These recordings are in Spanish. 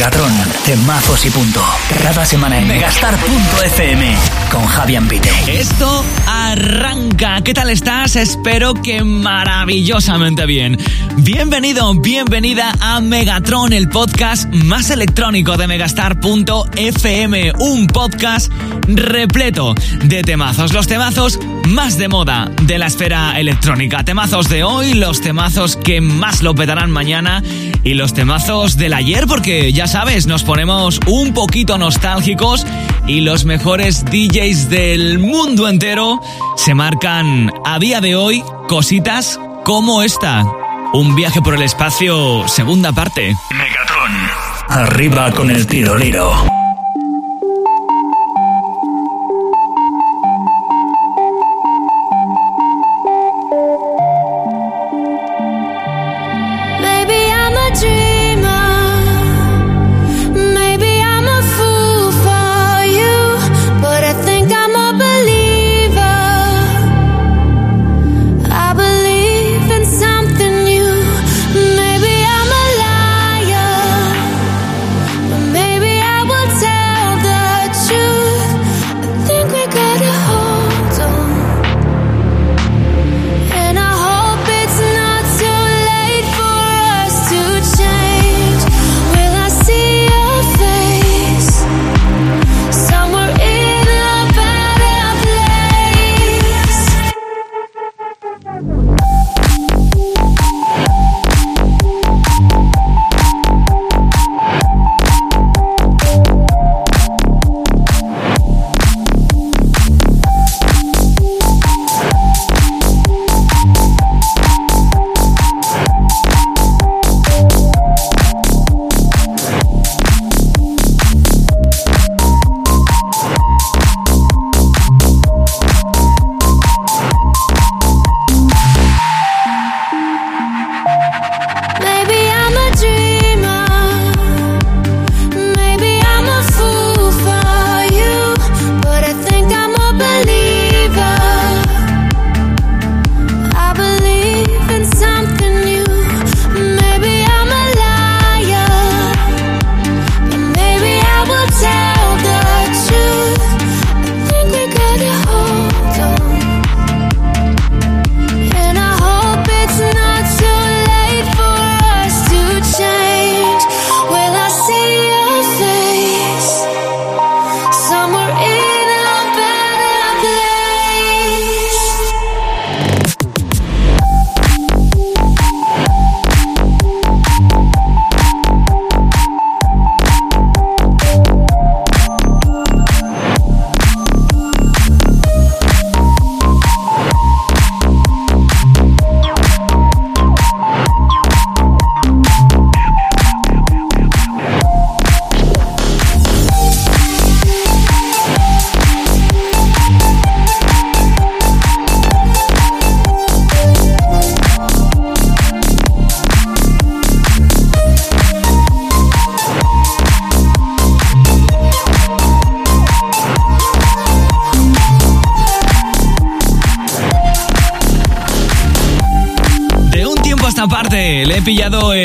Megatron, temazos y punto. Cada semana en megastar.fm con Javier Pite. Esto arranca. ¿Qué tal estás? Espero que maravillosamente bien. Bienvenido, bienvenida a Megatron, el podcast más electrónico de megastar.fm. Un podcast repleto de temazos. Los temazos más de moda de la esfera electrónica. Temazos de hoy, los temazos que más lo petarán mañana y los temazos del ayer, porque ya sabes, nos ponemos un poquito nostálgicos y los mejores DJs del mundo entero se marcan a día de hoy cositas como esta. Un viaje por el espacio, segunda parte. Megatron. Arriba con el tiroliro. pillado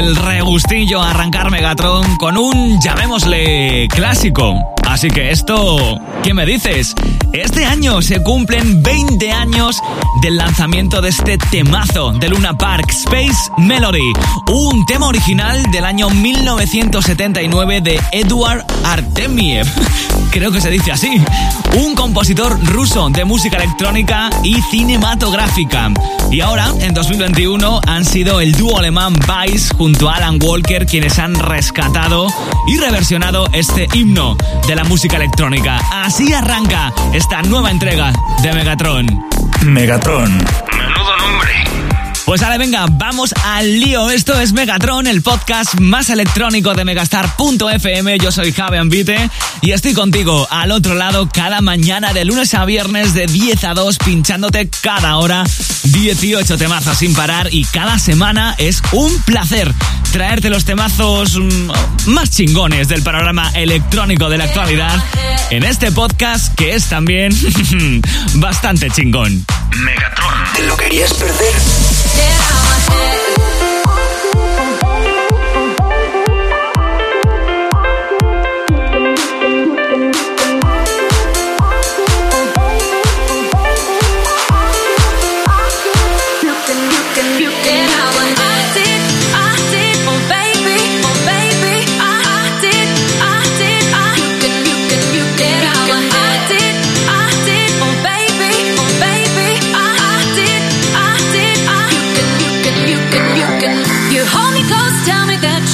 el regustillo arrancar Megatron con un, llamémosle, clásico. Así que esto, ¿qué me dices? Este año se cumplen 20 años del lanzamiento de este temazo de Luna Park, Space Melody, un tema original del año 1979 de Eduard Artemiev. Creo que se dice así. Un compositor ruso de música electrónica y cinematográfica. Y ahora, en 2021, han sido el dúo alemán Vice junto a Alan Walker quienes han rescatado y reversionado este himno de la música electrónica. Así arranca esta nueva entrega de Megatron. Megatron. Menudo nombre. Pues ahora venga, vamos al lío. Esto es Megatron, el podcast más electrónico de megastar.fm. Yo soy Javi Ambite y estoy contigo al otro lado cada mañana de lunes a viernes de 10 a 2 pinchándote cada hora 18 temazos sin parar y cada semana es un placer traerte los temazos mm, más chingones del panorama electrónico de la actualidad en este podcast que es también bastante chingón. Megatron. ¿Te lo querías perder?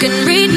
Get out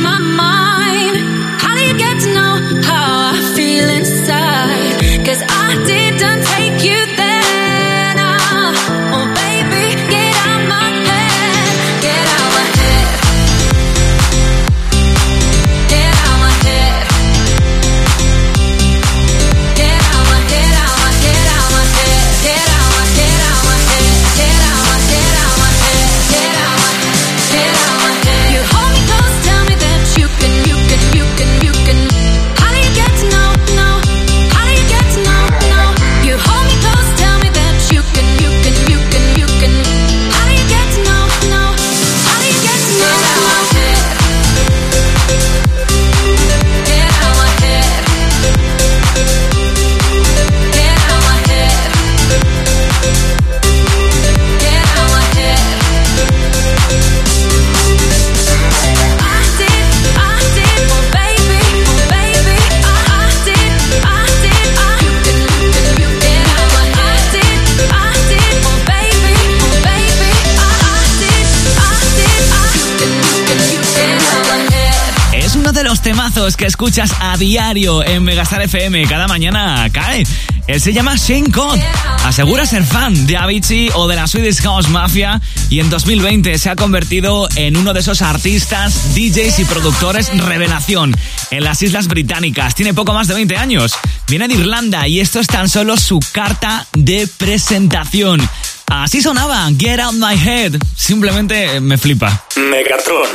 que escuchas a diario en Megastar FM cada mañana cae. Él se llama Shane Cott. Asegura ser fan de Avicii o de la Swedish House Mafia y en 2020 se ha convertido en uno de esos artistas, DJs y productores revelación en las Islas Británicas. Tiene poco más de 20 años. Viene de Irlanda y esto es tan solo su carta de presentación. Así sonaba Get Out My Head. Simplemente me flipa. Megatron.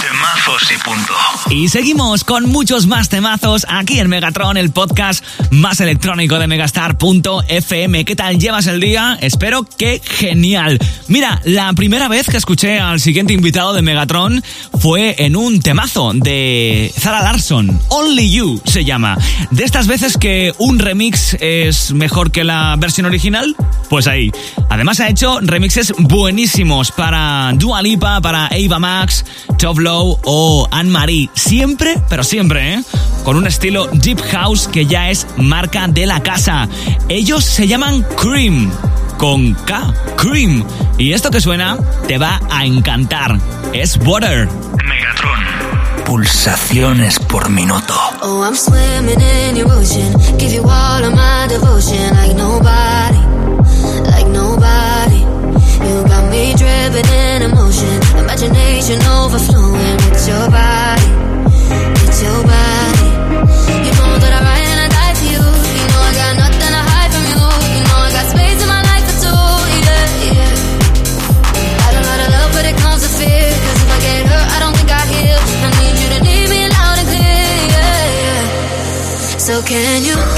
Temazos y punto. Y seguimos con muchos más temazos aquí en Megatron, el podcast más electrónico de megastar.fm. ¿Qué tal llevas el día? Espero que genial. Mira, la primera vez que escuché al siguiente invitado de Megatron fue en un temazo de Zara Larson. Only You se llama. De estas veces que un remix es mejor que la versión original, pues ahí. Además ha hecho remixes buenísimos para Dua Lipa, para Ava Max, Top Low o Anne-Marie. Siempre, pero siempre, ¿eh? Con un estilo Deep House que ya es marca de la casa. Ellos se llaman Cream. Con K, Cream. Y esto que suena te va a encantar. Es Water. Megatron. Pulsaciones por minuto. Oh, I'm swimming in your ocean. Give you all of my devotion like nobody. Like nobody. You got me dripping in emotion. Imagination overflowing with your body. your body. Can you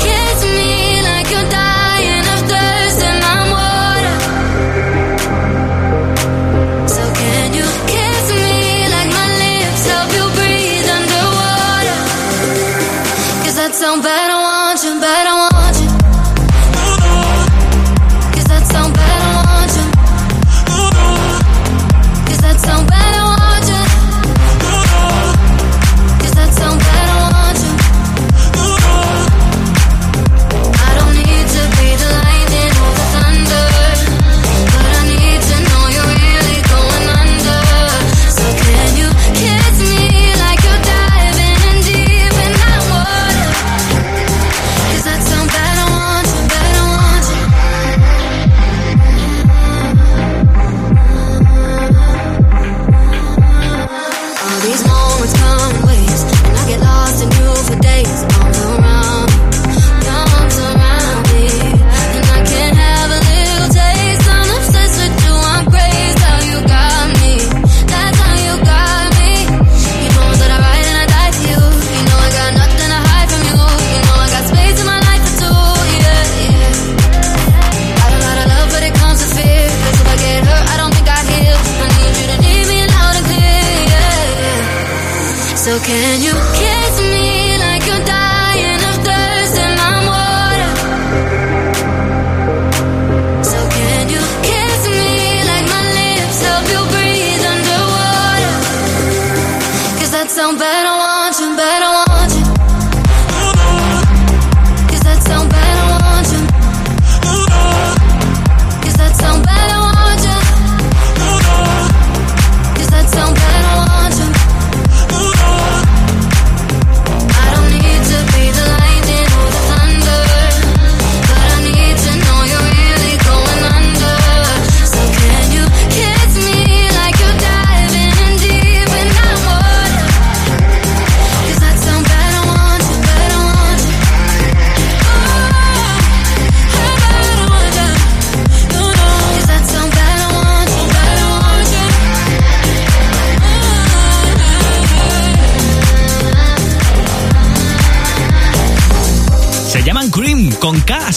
So can you kiss me like you're dying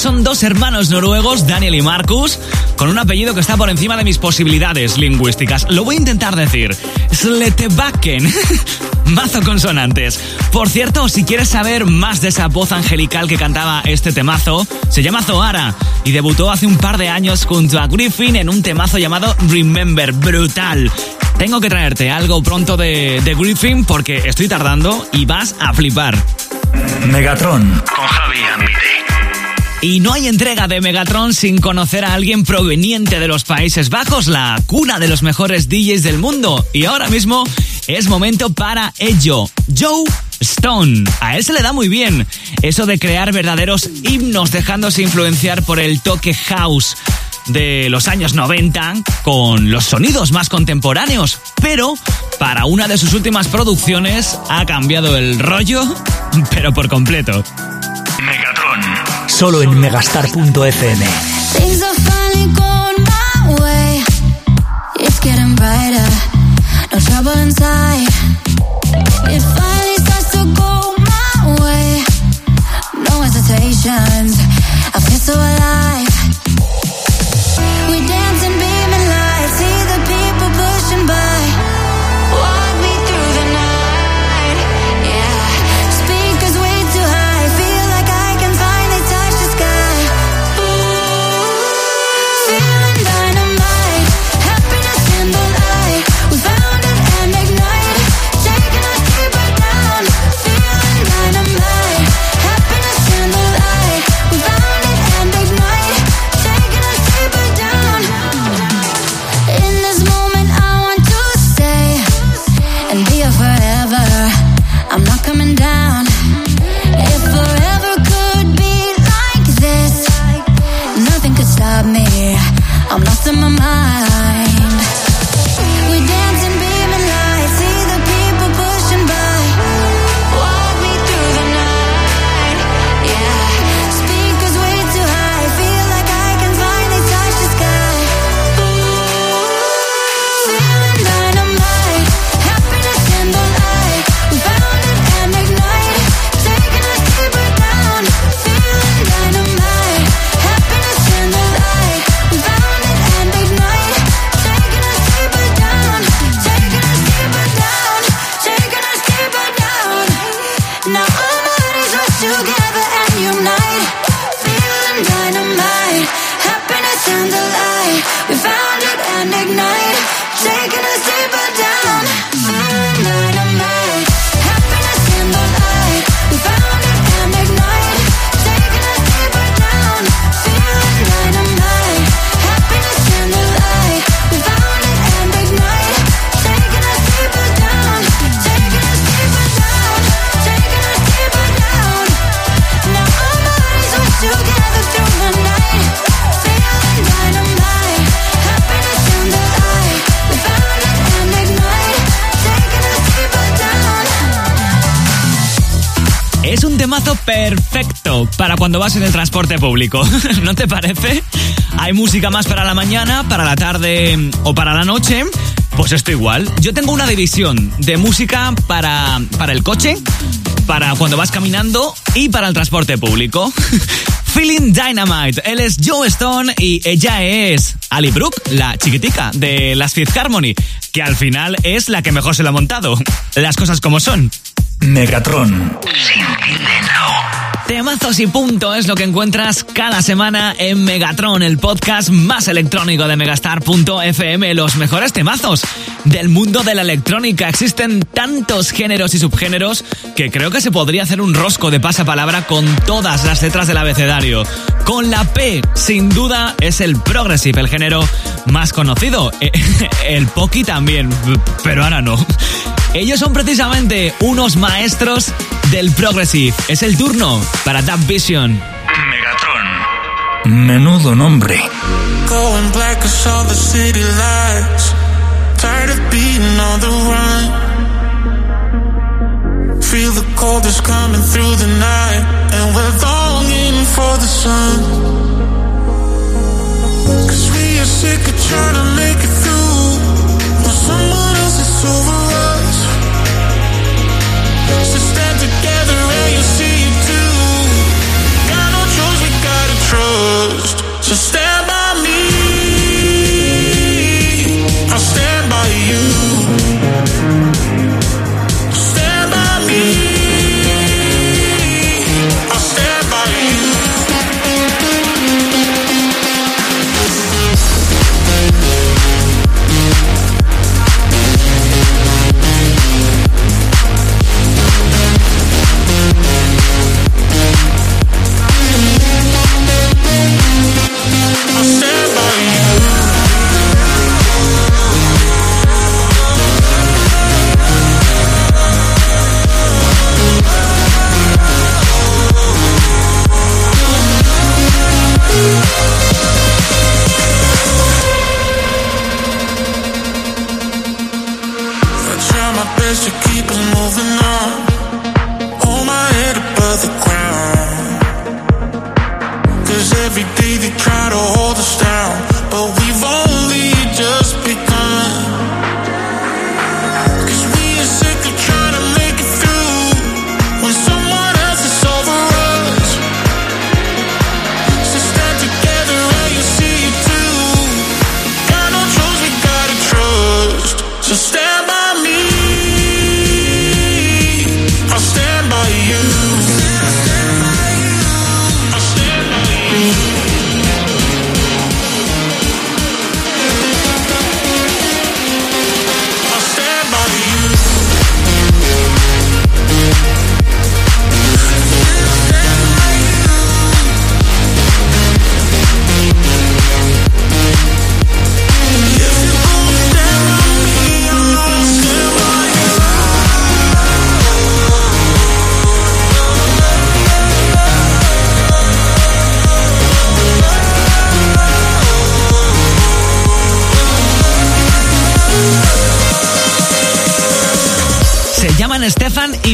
Son dos hermanos noruegos, Daniel y Marcus, con un apellido que está por encima de mis posibilidades lingüísticas. Lo voy a intentar decir. Sletebakken. Mazo consonantes. Por cierto, si quieres saber más de esa voz angelical que cantaba este temazo, se llama Zoara y debutó hace un par de años junto a Griffin en un temazo llamado Remember. Brutal. Tengo que traerte algo pronto de, de Griffin porque estoy tardando y vas a flipar. Megatron con Javi Ambite. Y no hay entrega de Megatron sin conocer a alguien proveniente de los Países Bajos, la cuna de los mejores DJs del mundo. Y ahora mismo es momento para ello. Joe Stone. A él se le da muy bien eso de crear verdaderos himnos dejándose influenciar por el toque house de los años 90 con los sonidos más contemporáneos, pero para una de sus últimas producciones ha cambiado el rollo, pero por completo. Megatron. Solo en megastar.fm. Are finally going reunite Perfecto para cuando vas en el transporte público, ¿no te parece? Hay música más para la mañana, para la tarde o para la noche. Pues esto igual. Yo tengo una división de música para, para el coche, para cuando vas caminando y para el transporte público. Feeling Dynamite. Él es Joe Stone y ella es Ali Brooke, la chiquitica de las Fifth Harmony, que al final es la que mejor se lo ha montado. Las cosas como son. Megatron. Temazos y punto es lo que encuentras cada semana en Megatron, el podcast más electrónico de Megastar.fm. Los mejores temazos del mundo de la electrónica. Existen tantos géneros y subgéneros que creo que se podría hacer un rosco de pasapalabra con todas las letras del abecedario. Con la P, sin duda, es el progressive, el género más conocido. El Poki también, pero ahora no. Ellos son precisamente unos maestros del progressive. Es el turno para Dub Vision. Megatron. Menudo nombre. Going black as all the city lights. Tired of being on the run. Feel the cold is coming through the night. And we're longing for the sun. Cause we are sick of trying to make it through. While someone else is over just stay.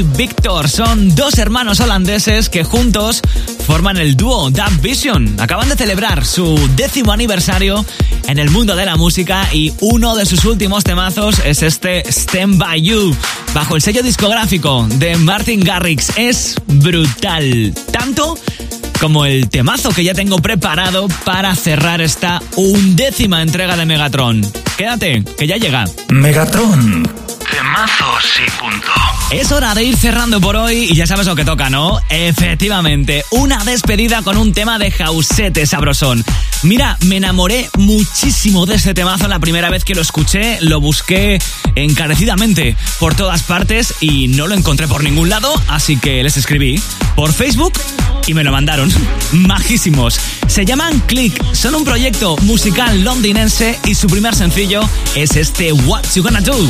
y Victor son dos hermanos holandeses que juntos forman el dúo Dub Vision. Acaban de celebrar su décimo aniversario en el mundo de la música y uno de sus últimos temazos es este Stand By You, bajo el sello discográfico de Martin Garrix. Es brutal, tanto como el temazo que ya tengo preparado para cerrar esta undécima entrega de Megatron. Quédate, que ya llega. Megatron. Temazos y punto. Es hora de ir cerrando por hoy y ya sabes lo que toca, ¿no? Efectivamente, una despedida con un tema de jausete sabrosón. Mira, me enamoré muchísimo de este temazo la primera vez que lo escuché, lo busqué encarecidamente por todas partes y no lo encontré por ningún lado, así que les escribí por Facebook y me lo mandaron. Majísimos. Se llaman Click, son un proyecto musical londinense y su primer sencillo es este What You Gonna Do.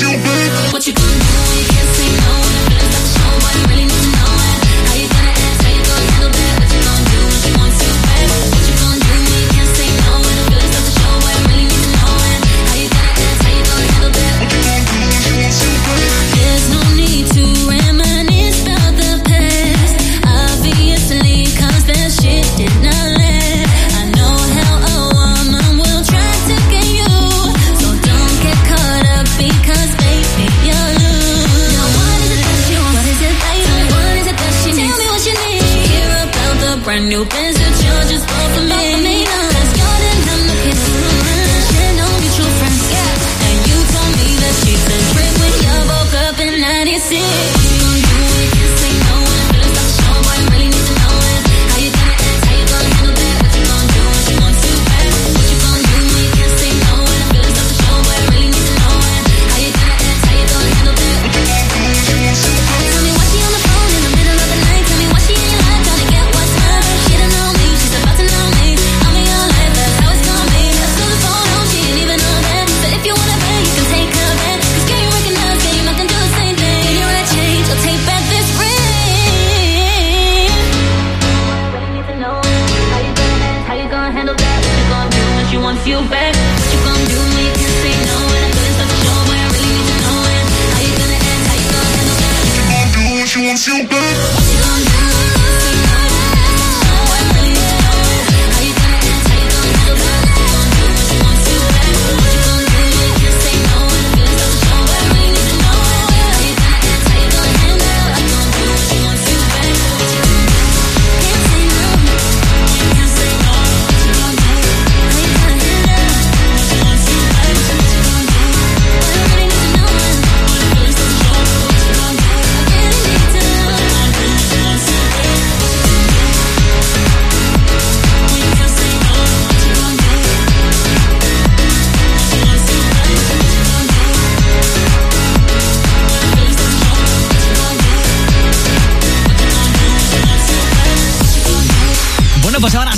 you. What you do?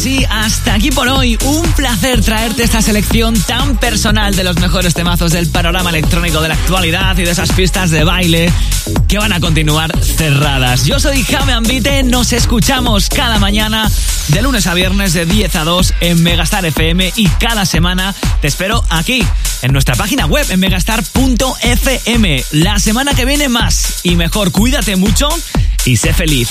Y hasta aquí por hoy. Un placer traerte esta selección tan personal de los mejores temazos del panorama electrónico de la actualidad y de esas pistas de baile que van a continuar cerradas. Yo soy Jaime Ambite, nos escuchamos cada mañana de lunes a viernes de 10 a 2 en Megastar FM y cada semana te espero aquí en nuestra página web en megastar.fm. La semana que viene más y mejor, cuídate mucho y sé feliz.